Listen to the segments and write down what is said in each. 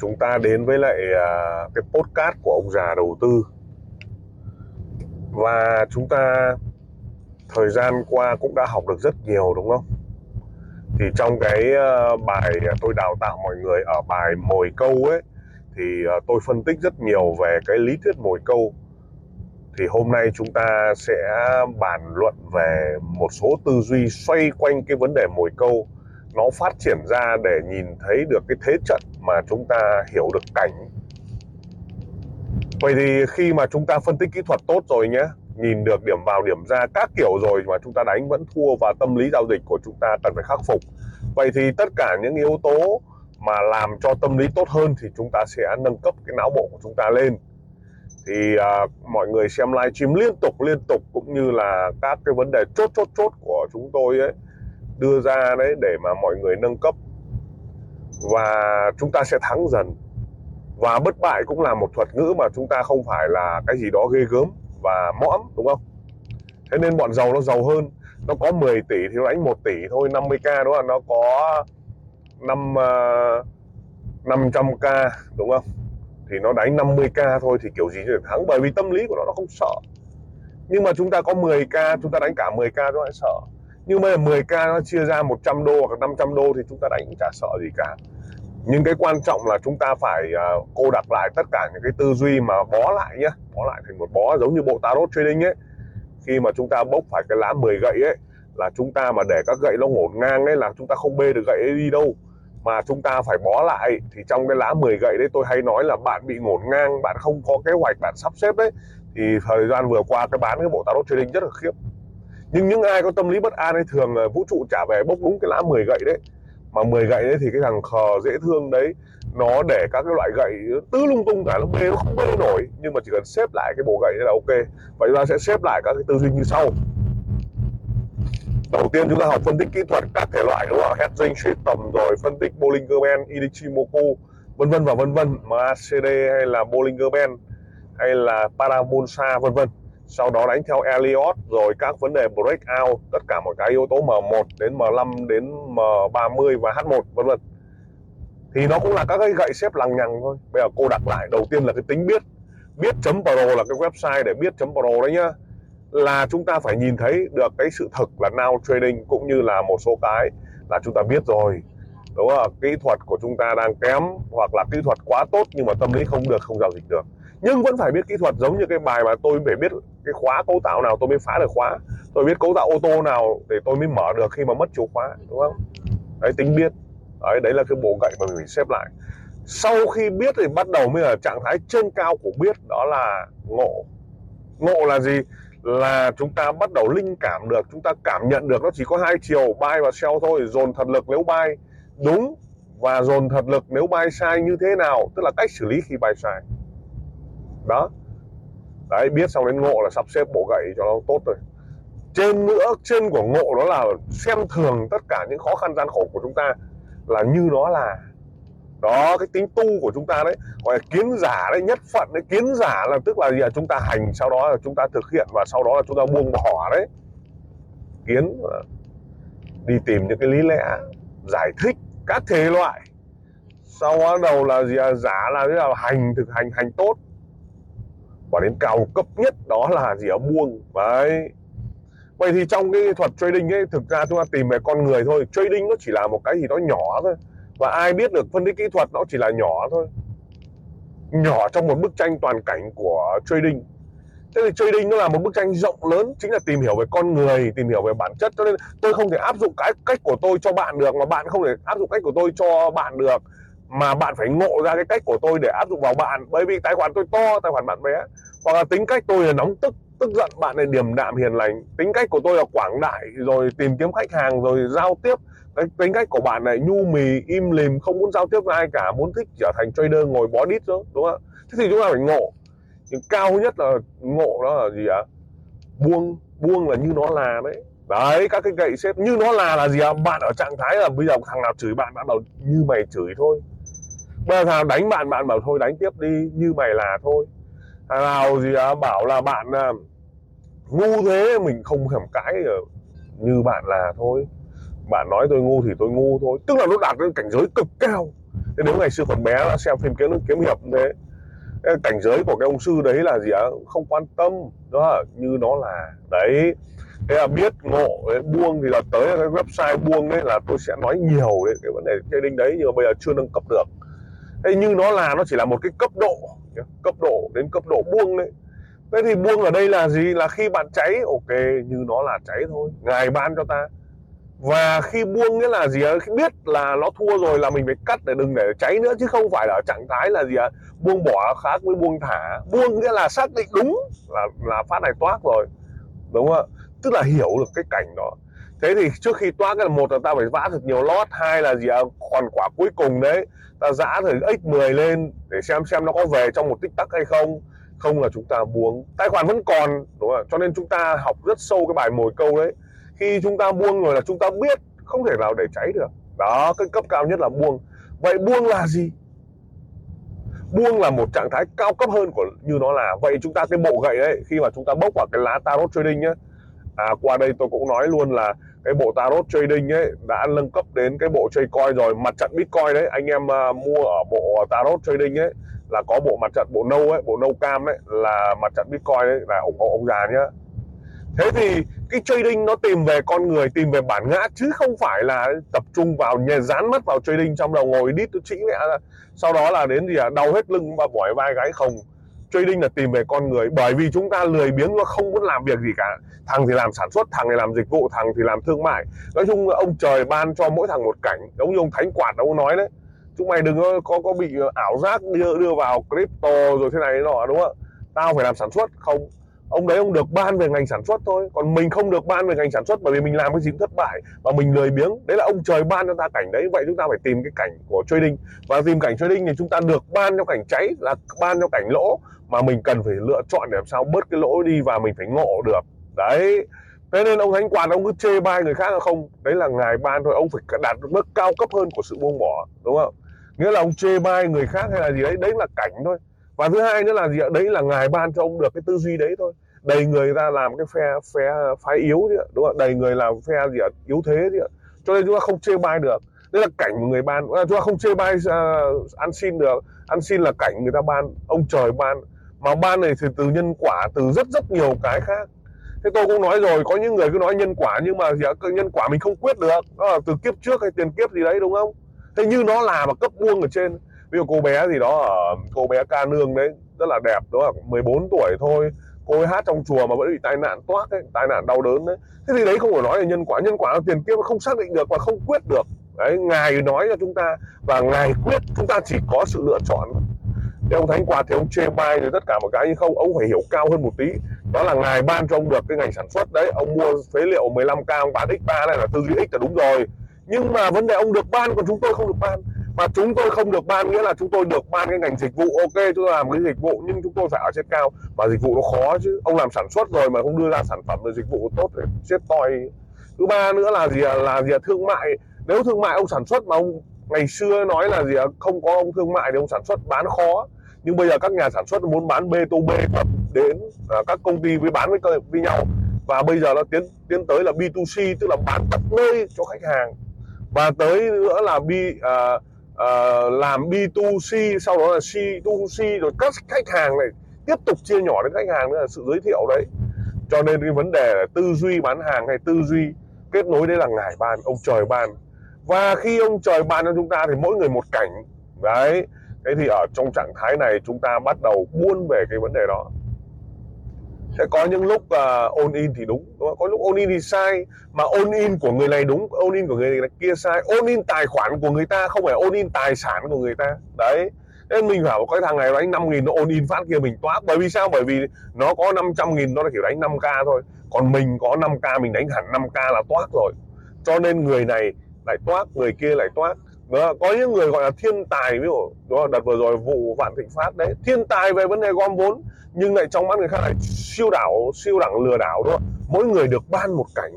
chúng ta đến với lại à, cái podcast của ông già đầu tư và chúng ta thời gian qua cũng đã học được rất nhiều đúng không? Thì trong cái ờ, bài tôi đào tạo mọi người ở bài mồi câu ấy thì ờ, tôi phân tích rất nhiều về cái lý thuyết mồi câu. Thì hôm nay chúng ta sẽ bàn luận về một số tư duy xoay quanh cái vấn đề mồi câu nó phát triển ra để nhìn thấy được cái thế trận mà chúng ta hiểu được cảnh. Vậy thì khi mà chúng ta phân tích kỹ thuật tốt rồi nhé nhìn được điểm vào điểm ra các kiểu rồi mà chúng ta đánh vẫn thua và tâm lý giao dịch của chúng ta cần phải khắc phục. Vậy thì tất cả những yếu tố mà làm cho tâm lý tốt hơn thì chúng ta sẽ nâng cấp cái não bộ của chúng ta lên. Thì à, mọi người xem livestream liên tục liên tục cũng như là các cái vấn đề chốt chốt chốt của chúng tôi ấy đưa ra đấy để mà mọi người nâng cấp. Và chúng ta sẽ thắng dần. Và bất bại cũng là một thuật ngữ mà chúng ta không phải là cái gì đó ghê gớm và mõm đúng không? Thế nên bọn giàu nó giàu hơn. Nó có 10 tỷ thì nó đánh 1 tỷ thôi 50k đúng không? Nó có 5 500k ờ, đúng không? Thì nó đánh 50k thôi thì kiểu gì để thắng. Bởi vì tâm lý của nó nó không sợ. Nhưng mà chúng ta có 10k chúng ta đánh cả 10k nó lại sợ nhưng bây giờ 10k nó chia ra 100 đô hoặc 500 đô thì chúng ta đánh cũng chả sợ gì cả. Nhưng cái quan trọng là chúng ta phải uh, cô đặt lại tất cả những cái tư duy mà bó lại nhé bó lại thành một bó giống như bộ tarot trading ấy. Khi mà chúng ta bốc phải cái lá 10 gậy ấy là chúng ta mà để các gậy nó ngổn ngang ấy là chúng ta không bê được gậy ấy đi đâu. Mà chúng ta phải bó lại thì trong cái lá 10 gậy đấy tôi hay nói là bạn bị ngổn ngang bạn không có kế hoạch bạn sắp xếp đấy thì thời gian vừa qua cái bán cái bộ tarot trading rất là khiếp nhưng những ai có tâm lý bất an ấy thường là vũ trụ trả về bốc đúng cái lá 10 gậy đấy. Mà 10 gậy đấy thì cái thằng khờ dễ thương đấy, nó để các cái loại gậy tứ lung tung cả, nó bê, nó không bê nổi. Nhưng mà chỉ cần xếp lại cái bộ gậy đấy là ok. Vậy chúng ta sẽ xếp lại các cái tư duy như sau. Đầu tiên chúng ta học phân tích kỹ thuật các thể loại, đúng không? Hedging tầm rồi, phân tích Bollinger Band Ichimoku vân vân và vân vân. MACD hay là Bollinger Band hay là Parabolsa, vân vân sau đó đánh theo Elliott, rồi các vấn đề breakout, tất cả mọi cái yếu tố M1 đến M5 đến M30 và H1 vân vân. Thì nó cũng là các cái gậy xếp lằng nhằng thôi. Bây giờ cô đặt lại, đầu tiên là cái tính biết biết chấm pro là cái website để biết chấm pro đấy nhá. Là chúng ta phải nhìn thấy được cái sự thực là now trading cũng như là một số cái là chúng ta biết rồi. Đúng không? Kỹ thuật của chúng ta đang kém hoặc là kỹ thuật quá tốt nhưng mà tâm lý không được, không giao dịch được nhưng vẫn phải biết kỹ thuật, giống như cái bài mà tôi phải biết cái khóa cấu tạo nào, tôi mới phá được khóa. Tôi biết cấu tạo ô tô nào để tôi mới mở được khi mà mất chìa khóa, đúng không? Đấy, tính biết. Đấy đấy là cái bộ gậy mà mình xếp lại. Sau khi biết thì bắt đầu mới là trạng thái trên cao của biết, đó là ngộ. Ngộ là gì? Là chúng ta bắt đầu linh cảm được, chúng ta cảm nhận được nó chỉ có hai chiều, bay và sell thôi, dồn thật lực nếu bay đúng và dồn thật lực nếu bay sai như thế nào, tức là cách xử lý khi bay sai đó. Đấy biết xong đến ngộ là sắp xếp bộ gậy cho nó tốt rồi. Trên nữa trên của ngộ đó là xem thường tất cả những khó khăn gian khổ của chúng ta là như nó là. Đó cái tính tu của chúng ta đấy gọi là kiến giả đấy nhất phận đấy. Kiến giả là tức là gì là chúng ta hành sau đó là chúng ta thực hiện và sau đó là chúng ta buông bỏ đấy. Kiến ờ, đi tìm những cái lý lẽ giải thích các thể loại. Sau đó đầu là gì là giả là, là hành thực hành hành tốt và đến cao cấp nhất đó là gì ở buông. Đấy. Vậy thì trong cái thuật trading ấy, thực ra chúng ta tìm về con người thôi. Trading nó chỉ là một cái gì đó nhỏ thôi. Và ai biết được phân tích kỹ thuật nó chỉ là nhỏ thôi. Nhỏ trong một bức tranh toàn cảnh của trading. Thế thì trading nó là một bức tranh rộng lớn, chính là tìm hiểu về con người, tìm hiểu về bản chất. Cho nên tôi không thể áp dụng cái cách của tôi cho bạn được mà bạn không thể áp dụng cách của tôi cho bạn được mà bạn phải ngộ ra cái cách của tôi để áp dụng vào bạn. Bởi vì tài khoản tôi to, tài khoản bạn bé. Hoặc là tính cách tôi là nóng tức tức giận, bạn này điềm đạm, hiền lành. Tính cách của tôi là quảng đại, rồi tìm kiếm khách hàng, rồi giao tiếp. Cái tính cách của bạn này nhu mì, im lìm, không muốn giao tiếp với ai cả, muốn thích trở thành trader, ngồi bó đít đó đúng không thế thì chúng ta phải ngộ. Nhưng cao nhất là ngộ đó là gì ạ? Buông buông là như nó là đấy. Đấy, các cái gậy xếp như nó là là gì ạ? Bạn ở trạng thái là bây giờ thằng nào chửi bạn bạn đầu như mày chửi thôi bây giờ thằng đánh bạn bạn bảo thôi đánh tiếp đi như mày là thôi. Thằng nào gì à bảo là bạn à, ngu thế mình không thèm cãi như bạn là thôi. Bạn nói tôi ngu thì tôi ngu thôi tức là nó đạt đến cảnh giới cực cao. Thế nếu ngày xưa còn bé đã xem phim kiếm kiếm hiệp như thế. Cảnh giới của cái ông sư đấy là gì ạ không quan tâm đó như nó là đấy. Thế là biết ngộ đấy, buông thì là tới cái website buông đấy là tôi sẽ nói nhiều đấy cái vấn đề trading đấy nhưng mà bây giờ chưa nâng cấp được thế như nó là, nó chỉ là một cái cấp độ cấp độ đến cấp độ buông đấy. Thế thì buông ở đây là gì? Là khi bạn cháy, ok, như nó là cháy thôi, ngài ban cho ta. Và khi buông nghĩa là gì khi biết là nó thua rồi là mình phải cắt để đừng để cháy nữa, chứ không phải là ở trạng thái là gì buông bỏ khác với buông thả. Buông nghĩa là xác định đúng là là phát này toát rồi. Đúng không ạ? Tức là hiểu được cái cảnh đó thế thì trước khi toát cái là một là ta phải vã thật nhiều lót hai là gì ạ? Còn quả cuối cùng đấy. Ta giã thì x 10 lên để xem xem nó có về trong một tích tắc hay không. Không là chúng ta buông. Tài khoản vẫn còn đúng không? cho nên chúng ta học rất sâu cái bài mồi câu đấy. Khi chúng ta buông rồi là chúng ta biết không thể nào để cháy được. Đó cái cấp cao nhất là buông. Vậy buông là gì? Buông là một trạng thái cao cấp hơn của như nó là. Vậy chúng ta cái bộ gậy đấy khi mà chúng ta bốc vào cái lá tarot trading nhé à, qua đây tôi cũng nói luôn là cái bộ tarot trading ấy đã nâng cấp đến cái bộ chơi coin rồi. Mặt trận bitcoin đấy anh em uh, mua ở bộ tarot trading ấy là có bộ mặt trận bộ nâu ấy bộ nâu cam ấy là mặt trận bitcoin ấy là ủng hộ ông già nhá. Thế thì cái trading nó tìm về con người tìm về bản ngã chứ không phải là tập trung vào nhà dán mắt vào trading trong đầu ngồi đít tôi chỉ mẹ. Sau đó là đến gì à? Đau hết lưng và mỏi vai gáy không trading là tìm về con người bởi vì chúng ta lười biếng và không muốn làm việc gì cả. Thằng thì làm sản xuất thằng thì làm dịch vụ thằng thì làm thương mại. Nói chung là ông trời ban cho mỗi thằng một cảnh giống như ông thánh quạt ông nói đấy. Chúng mày đừng có có, có bị ảo giác đưa đưa vào crypto rồi thế này thế nọ đúng không? Tao phải làm sản xuất không. Ông đấy ông được ban về ngành sản xuất thôi. Còn mình không được ban về ngành sản xuất bởi vì mình làm cái gì cũng thất bại và mình lười biếng. Đấy là ông trời ban cho ta cảnh đấy. Vậy chúng ta phải tìm cái cảnh của trading. Và tìm cảnh trading thì chúng ta được ban cho cảnh cháy là ban cho cảnh lỗ mà mình cần phải lựa chọn để làm sao bớt cái lỗi đi và mình phải ngộ được. Đấy. Thế nên ông thánh quạt ông cứ chê bai người khác là không. Đấy là ngài ban thôi. Ông phải đạt được mức cao cấp hơn của sự buông bỏ đúng không? Nghĩa là ông chê bai người khác hay là gì đấy đấy là cảnh thôi. Và thứ hai nữa là gì ạ? Đấy là ngài ban cho ông được cái tư duy đấy thôi. Đầy người ta làm cái phe phe phái yếu chứ đúng không đầy người làm phe gì ạ? Yếu thế chứ cho nên chúng ta không chê bai được. Đấy là cảnh của người ban à, chúng ta không chê bai uh, ăn xin được. Ăn xin là cảnh người ta ban ông trời ban mà ban này thì từ nhân quả từ rất rất nhiều cái khác. Thế tôi cũng nói rồi có những người cứ nói nhân quả nhưng mà gì ạ nhân quả mình không quyết được. Đó là từ kiếp trước hay tiền kiếp gì đấy đúng không? Thế như nó là mà cấp buông ở trên. Ví dụ cô bé gì đó ở cô bé ca nương đấy rất là đẹp đó là 14 tuổi thôi. Cô ấy hát trong chùa mà vẫn bị tai nạn toát ấy, tai nạn đau đớn đấy. Thế thì đấy không phải nói là nhân quả. Nhân quả là tiền kiếp không xác định được và không quyết được. Đấy ngài nói cho chúng ta và ngài quyết chúng ta chỉ có sự lựa chọn thế ông thánh quạt thì ông chê bai rồi tất cả một cái, nhưng không, ông phải hiểu cao hơn một tí. Đó là ngài ban cho ông được cái ngành sản xuất đấy, ông mua phế liệu 15k ông bán x3 này là tư duy x là đúng rồi. Nhưng mà vấn đề ông được ban, còn chúng tôi không được ban. Mà chúng tôi không được ban nghĩa là chúng tôi được ban cái ngành dịch vụ, ok, chúng tôi làm cái dịch vụ, nhưng chúng tôi phải ở trên cao. Và dịch vụ nó khó chứ, ông làm sản xuất rồi mà không đưa ra sản phẩm rồi dịch vụ tốt thì chết toi. Thứ ba nữa là gì à? là gì à? thương mại. Nếu thương mại ông sản xuất mà ông ngày xưa nói là gì à? không có ông thương mại thì ông sản xuất bán khó nhưng bây giờ các nhà sản xuất muốn bán B2B đến à, các công ty với bán với với nhau. Và bây giờ nó tiến tiến tới là B2C tức là bán tận nơi cho khách hàng. Và tới nữa là B à, à, làm B2C sau đó là C2C rồi các khách hàng này tiếp tục chia nhỏ đến khách hàng nữa là sự giới thiệu đấy. Cho nên cái vấn đề là tư duy bán hàng hay tư duy kết nối đấy là ngài ban ông trời ban. Và khi ông trời ban cho chúng ta thì mỗi người một cảnh. Đấy thế thì ở trong trạng thái này chúng ta bắt đầu buôn về cái vấn đề đó. Sẽ có những lúc à, uh, ôn in thì đúng, đúng không? có lúc ôn in thì sai mà ôn in của người này đúng ôn in của người này kia sai. Ôn in tài khoản của người ta không phải ôn in tài sản của người ta. Đấy. Nên mình bảo cái thằng này đánh 5 nghìn nó ôn in phát kia mình toát. Bởi vì sao? Bởi vì nó có 500 nghìn nó chỉ đánh 5k thôi. Còn mình có 5k mình đánh hẳn 5k là toát rồi. Cho nên người này lại toát người kia lại toát. Vâng đó, có những người gọi là thiên tài ví dụ đó đợt vừa rồi vụ vạn thịnh phát đấy thiên tài về vấn đề gom vốn nhưng lại trong mắt người khác lại siêu đảo siêu đẳng lừa đảo đó mỗi người được ban một cảnh.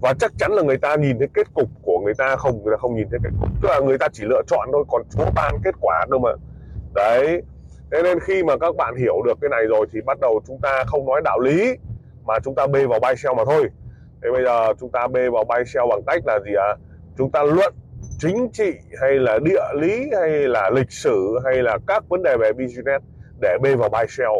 Và chắc chắn là người ta nhìn thấy kết cục của người ta không người ta không nhìn thấy kết cục. Tức là người ta chỉ lựa chọn thôi còn chúa ban kết quả đâu mà. Đấy. Thế nên khi mà các bạn hiểu được cái này rồi thì bắt đầu chúng ta không nói đạo lý mà chúng ta bê vào bay sell mà thôi. Thế bây giờ chúng ta bê vào bay sell bằng cách là gì ạ? À? chúng ta luận chính trị hay là địa lý hay là lịch sử hay là các vấn đề về business để bê vào bài shell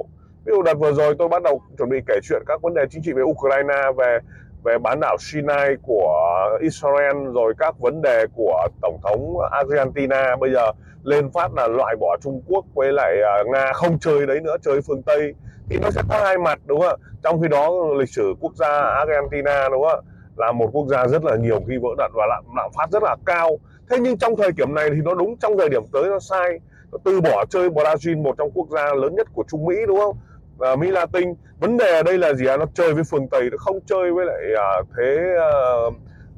ví dụ đợt vừa rồi tôi bắt đầu chuẩn bị kể chuyện các vấn đề chính trị về Ukraine, về về bán đảo Sinai của Israel, rồi các vấn đề của tổng thống Argentina. Bây giờ lên phát là loại bỏ Trung Quốc với lại à, Nga không chơi đấy nữa, chơi phương Tây. Thì nó sẽ có hai mặt, đúng không ạ? Trong khi đó lịch sử quốc gia Argentina, đúng không ạ? Là một quốc gia rất là nhiều khi vỡ đạn và lạm, lạm phát rất là cao. Thế nhưng trong thời điểm này thì nó đúng trong thời điểm tới nó sai. Nó từ bỏ chơi Brazil một trong quốc gia lớn nhất của Trung Mỹ đúng không? Và Mỹ Latin. Vấn đề ở đây là gì à nó chơi với phương Tây nó không chơi với lại à, thế à,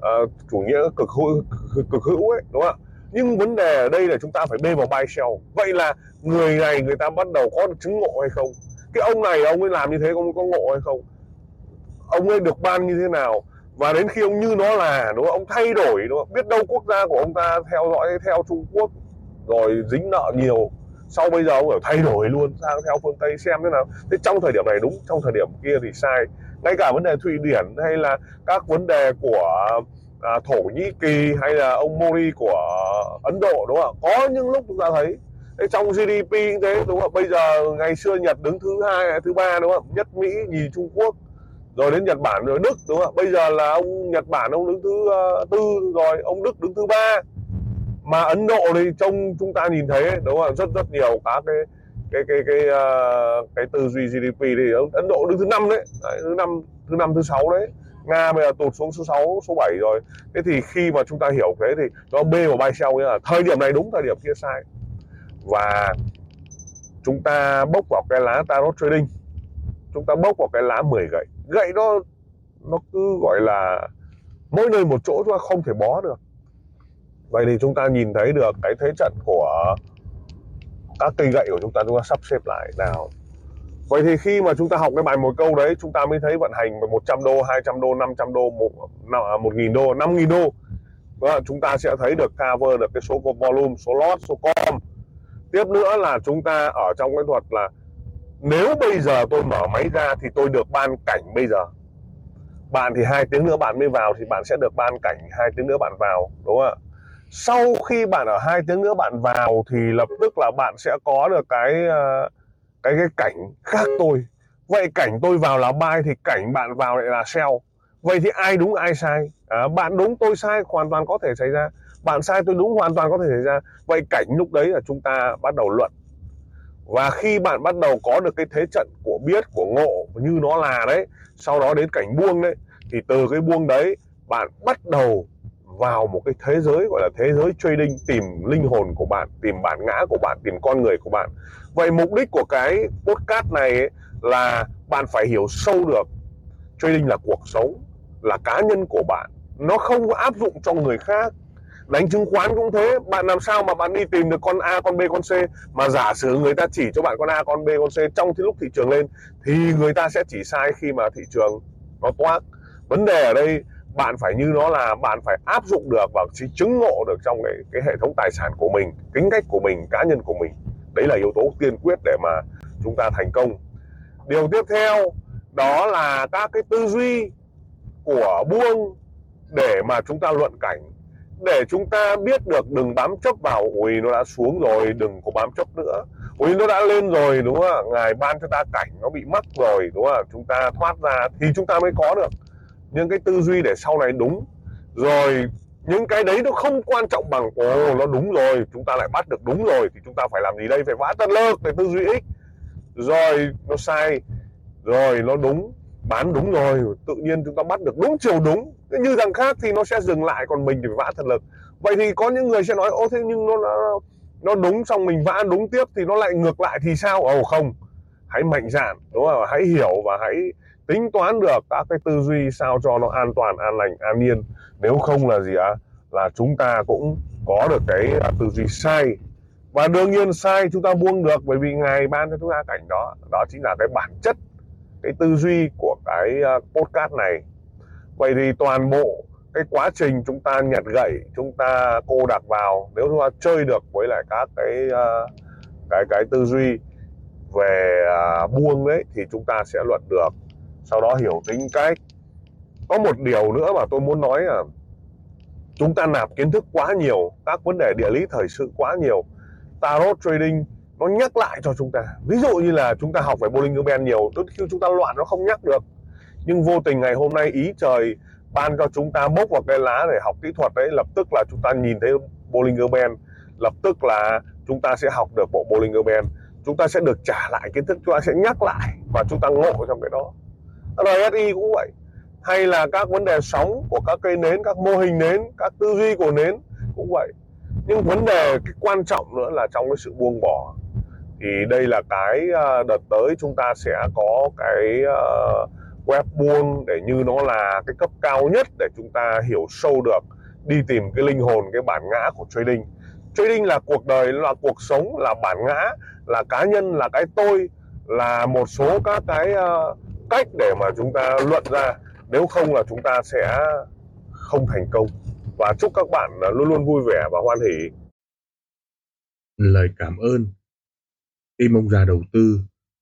à, chủ nghĩa cực hữu cực hữu ấy đúng không ạ? Nhưng vấn đề ở đây là chúng ta phải bê vào bay shell vậy là người này người ta bắt đầu có được chứng ngộ hay không? Cái ông này ông ấy làm như thế ông ấy có ngộ hay không? Ông ấy được ban như thế nào? Và đến khi ông như nó là đúng không ông thay đổi đúng không biết đâu quốc gia của ông ta theo dõi theo Trung Quốc rồi dính nợ nhiều sau bây giờ ông phải thay đổi luôn sang theo phương Tây xem thế nào. Thế trong thời điểm này đúng trong thời điểm kia thì sai. Ngay cả vấn đề Thụy Điển hay là các vấn đề của à, Thổ Nhĩ Kỳ hay là ông Modi của Ấn Độ đúng không có những lúc chúng ta thấy thế trong GDP như thế đúng không bây giờ ngày xưa Nhật đứng thứ hai thứ ba đúng không nhất Mỹ nhì Trung Quốc rồi đến Nhật Bản rồi Đức đúng không ạ? Bây giờ là ông Nhật Bản ông đứng thứ uh, tư rồi ông Đức đứng thứ ba. Mà Ấn Độ thì trong chúng ta nhìn thấy đúng không rất rất nhiều các cái cái cái cái uh, cái tư duy GDP thì Ấn Độ đứng thứ năm đấy. đấy thứ năm thứ năm thứ sáu đấy. Nga bây giờ tụt xuống số 6, số 7 rồi. Thế thì khi mà chúng ta hiểu thế thì nó bê vào bay sau nghĩa là thời điểm này đúng thời điểm kia sai. Và chúng ta bốc vào cái lá tarot trading. Chúng ta bốc vào cái lá 10 gậy gậy nó nó cứ gọi là mỗi nơi một chỗ chúng ta không thể bó được. Vậy thì chúng ta nhìn thấy được cái thế trận của các cây gậy của chúng ta chúng ta sắp xếp lại nào. Vậy thì khi mà chúng ta học cái bài một câu đấy, chúng ta mới thấy vận hành 100 đô 200 đô 500 đô 1 à, nghìn đô 5 nghìn đô. Vâng Và chúng ta sẽ thấy được cover được cái số volume, số lot, số com. Tiếp nữa là chúng ta ở trong cái thuật là nếu bây giờ tôi mở máy ra thì tôi được ban cảnh bây giờ. Bạn thì hai tiếng nữa bạn mới vào thì bạn sẽ được ban cảnh hai tiếng nữa bạn vào đúng không ạ? Sau khi bạn ở hai tiếng nữa bạn vào thì lập tức là bạn sẽ có được cái ờ, cái cái cảnh khác tôi. Vậy cảnh tôi vào là buy thì cảnh bạn vào lại là sell. Vậy thì ai đúng ai sai? À, bạn đúng tôi sai hoàn toàn có thể xảy ra. Bạn sai tôi đúng hoàn toàn có thể xảy ra. Vậy cảnh lúc đấy là chúng ta bắt đầu luận và khi bạn bắt đầu có được cái thế trận của biết, của ngộ như nó là đấy, sau đó đến cảnh buông đấy, thì từ cái buông đấy, bạn bắt đầu vào một cái thế giới, gọi là thế giới trading, tìm linh hồn của bạn, tìm bản ngã của bạn, tìm con người của bạn. Vậy mục đích của cái podcast này ấy là bạn phải hiểu sâu được, trading là cuộc sống, là cá nhân của bạn. Nó không áp dụng cho người khác đánh chứng khoán cũng thế. Bạn làm sao mà bạn đi tìm được con A con B con C? Mà giả sử người ta chỉ cho bạn con A con B con C trong cái lúc thị trường lên thì người ta sẽ chỉ sai khi mà thị trường nó toác. Vấn đề ở đây bạn phải như nó là bạn phải áp dụng được và chỉ chứng ngộ được trong cái, cái hệ thống tài sản của mình tính cách của mình cá nhân của mình. Đấy là yếu tố tiên quyết để mà chúng ta thành công. Điều tiếp theo đó là các cái tư duy của buông để mà chúng ta luận cảnh để chúng ta biết được đừng bám chấp vào ui nó đã xuống rồi, đừng có bám chấp nữa. Ui nó đã lên rồi, đúng không ạ? Ngài ban cho ta cảnh nó bị mắc rồi, đúng không ạ? Chúng ta thoát ra thì chúng ta mới có được. Những cái tư duy để sau này đúng. Rồi, những cái đấy nó không quan trọng bằng, ồ, nó đúng rồi, chúng ta lại bắt được đúng rồi, thì chúng ta phải làm gì đây? Phải vã tân lơ để tư duy ích. rồi, nó sai. Rồi, nó đúng. Bán đúng rồi, tự nhiên chúng ta bắt được đúng chiều đúng như thằng khác thì nó sẽ dừng lại còn mình thì phải vã thật lực. Vậy thì có những người sẽ nói ô thế nhưng nó nó, nó đúng xong mình vã đúng tiếp thì nó lại ngược lại thì sao? Ồ không. Hãy mạnh dạn đúng không? Hãy hiểu và hãy tính toán được các cái tư duy sao cho nó an toàn an lành an nhiên nếu không là gì ạ? À? là chúng ta cũng có được cái à, tư duy sai. Và đương nhiên sai chúng ta buông được bởi vì ngài ban cho chúng ta cảnh đó. Đó chính là cái bản chất cái tư duy của cái à, podcast này vậy thì toàn bộ cái quá trình chúng ta nhặt gậy chúng ta cô đặt vào nếu chúng ta chơi được với lại các cái uh, cái cái tư duy về uh, buông đấy thì chúng ta sẽ luận được. Sau đó hiểu tính cách. Có một điều nữa mà tôi muốn nói là chúng ta nạp kiến thức quá nhiều các vấn đề địa lý thời sự quá nhiều. Tarot trading nó nhắc lại cho chúng ta. Ví dụ như là chúng ta học về Bollinger Band nhiều tức khi chúng ta loạn nó không nhắc được nhưng vô tình ngày hôm nay ý trời ban cho chúng ta bốc vào cái lá để học kỹ thuật đấy lập tức là chúng ta nhìn thấy Bollinger Band lập tức là chúng ta sẽ học được bộ Bollinger Band. Chúng ta sẽ được trả lại kiến thức chúng ta sẽ nhắc lại và chúng ta ngộ trong cái đó. RSI cũng vậy. Hay là các vấn đề sóng của các cây nến các mô hình nến các tư duy của nến cũng vậy. Nhưng vấn đề cái quan trọng nữa là trong cái sự buông bỏ. Thì đây là cái à, đợt tới chúng ta sẽ có cái uh, web buôn để như nó là cái cấp cao nhất để chúng ta hiểu sâu được đi tìm cái linh hồn cái bản ngã của trading. Trading là cuộc đời là cuộc sống là bản ngã là cá nhân là cái tôi là một số các cái uh, cách để mà chúng ta luận ra. Nếu không là chúng ta sẽ không thành công. Và chúc các bạn luôn luôn vui vẻ và hoan hỷ. Lời cảm ơn. Tim ông già đầu tư